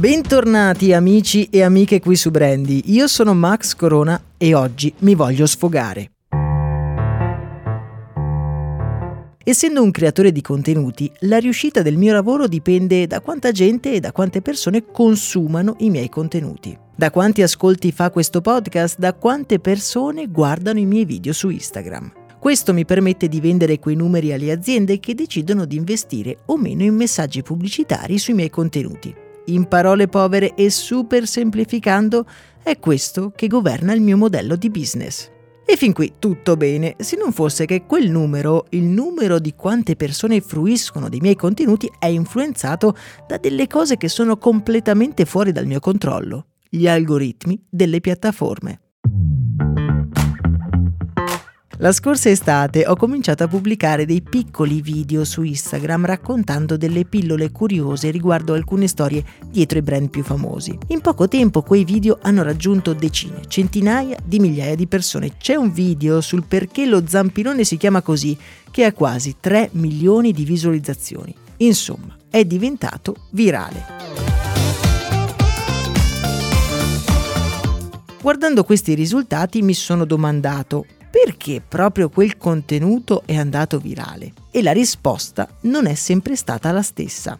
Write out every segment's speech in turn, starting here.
Bentornati amici e amiche qui su Brandy, io sono Max Corona e oggi mi voglio sfogare. Essendo un creatore di contenuti, la riuscita del mio lavoro dipende da quanta gente e da quante persone consumano i miei contenuti. Da quanti ascolti fa questo podcast, da quante persone guardano i miei video su Instagram. Questo mi permette di vendere quei numeri alle aziende che decidono di investire o meno in messaggi pubblicitari sui miei contenuti. In parole povere e super semplificando, è questo che governa il mio modello di business. E fin qui tutto bene, se non fosse che quel numero, il numero di quante persone fruiscono dei miei contenuti, è influenzato da delle cose che sono completamente fuori dal mio controllo, gli algoritmi delle piattaforme. La scorsa estate ho cominciato a pubblicare dei piccoli video su Instagram raccontando delle pillole curiose riguardo alcune storie dietro i brand più famosi. In poco tempo quei video hanno raggiunto decine, centinaia di migliaia di persone. C'è un video sul perché lo zampirone si chiama così che ha quasi 3 milioni di visualizzazioni. Insomma, è diventato virale. Guardando questi risultati mi sono domandato perché proprio quel contenuto è andato virale? E la risposta non è sempre stata la stessa.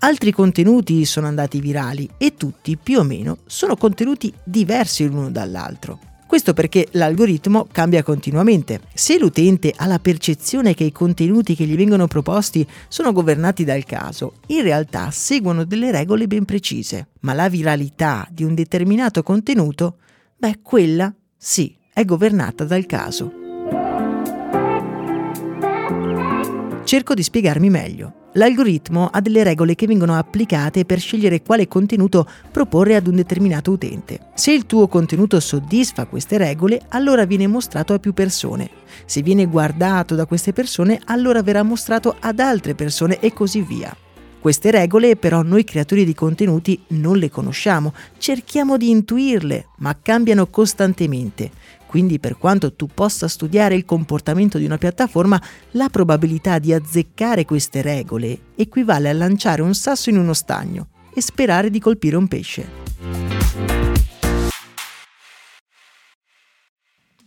Altri contenuti sono andati virali e tutti più o meno sono contenuti diversi l'uno dall'altro. Questo perché l'algoritmo cambia continuamente. Se l'utente ha la percezione che i contenuti che gli vengono proposti sono governati dal caso, in realtà seguono delle regole ben precise. Ma la viralità di un determinato contenuto, beh, quella sì, è governata dal caso. Cerco di spiegarmi meglio. L'algoritmo ha delle regole che vengono applicate per scegliere quale contenuto proporre ad un determinato utente. Se il tuo contenuto soddisfa queste regole, allora viene mostrato a più persone. Se viene guardato da queste persone, allora verrà mostrato ad altre persone e così via. Queste regole però noi creatori di contenuti non le conosciamo, cerchiamo di intuirle, ma cambiano costantemente. Quindi per quanto tu possa studiare il comportamento di una piattaforma, la probabilità di azzeccare queste regole equivale a lanciare un sasso in uno stagno e sperare di colpire un pesce.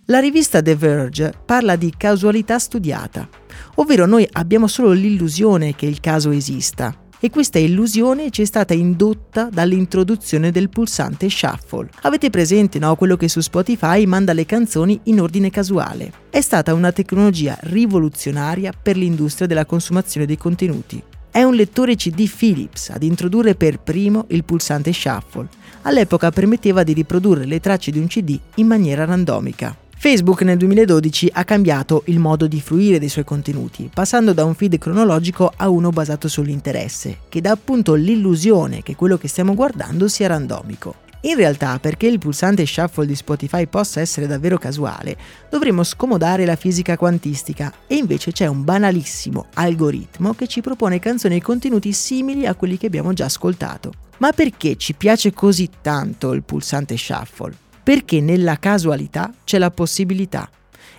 La rivista The Verge parla di casualità studiata, ovvero noi abbiamo solo l'illusione che il caso esista, e questa illusione ci è stata indotta dall'introduzione del pulsante shuffle. Avete presente, no? Quello che su Spotify manda le canzoni in ordine casuale. È stata una tecnologia rivoluzionaria per l'industria della consumazione dei contenuti. È un lettore CD Philips ad introdurre per primo il pulsante shuffle. All'epoca permetteva di riprodurre le tracce di un CD in maniera randomica. Facebook nel 2012 ha cambiato il modo di fruire dei suoi contenuti, passando da un feed cronologico a uno basato sull'interesse, che dà appunto l'illusione che quello che stiamo guardando sia randomico. In realtà, perché il pulsante shuffle di Spotify possa essere davvero casuale, dovremmo scomodare la fisica quantistica e invece c'è un banalissimo algoritmo che ci propone canzoni e contenuti simili a quelli che abbiamo già ascoltato. Ma perché ci piace così tanto il pulsante shuffle? Perché nella casualità c'è la possibilità.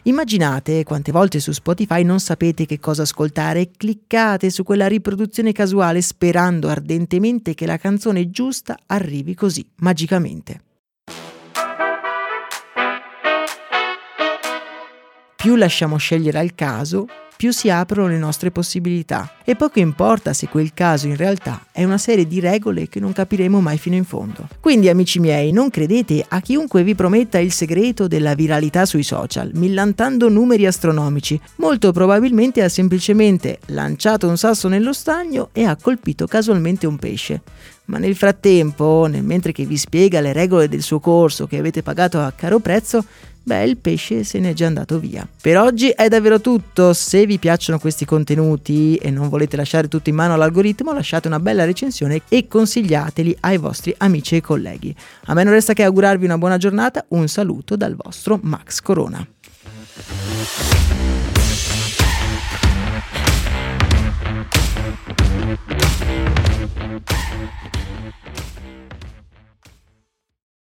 Immaginate quante volte su Spotify non sapete che cosa ascoltare e cliccate su quella riproduzione casuale sperando ardentemente che la canzone giusta arrivi così, magicamente. Più lasciamo scegliere al caso, più si aprono le nostre possibilità e poco importa se quel caso in realtà è una serie di regole che non capiremo mai fino in fondo. Quindi amici miei, non credete a chiunque vi prometta il segreto della viralità sui social, millantando numeri astronomici. Molto probabilmente ha semplicemente lanciato un sasso nello stagno e ha colpito casualmente un pesce. Ma nel frattempo, nel mentre che vi spiega le regole del suo corso che avete pagato a caro prezzo, beh il pesce se n'è già andato via. Per oggi è davvero tutto, se vi piacciono questi contenuti e non volete lasciare tutto in mano all'algoritmo lasciate una bella recensione e consigliateli ai vostri amici e colleghi. A me non resta che augurarvi una buona giornata, un saluto dal vostro Max Corona.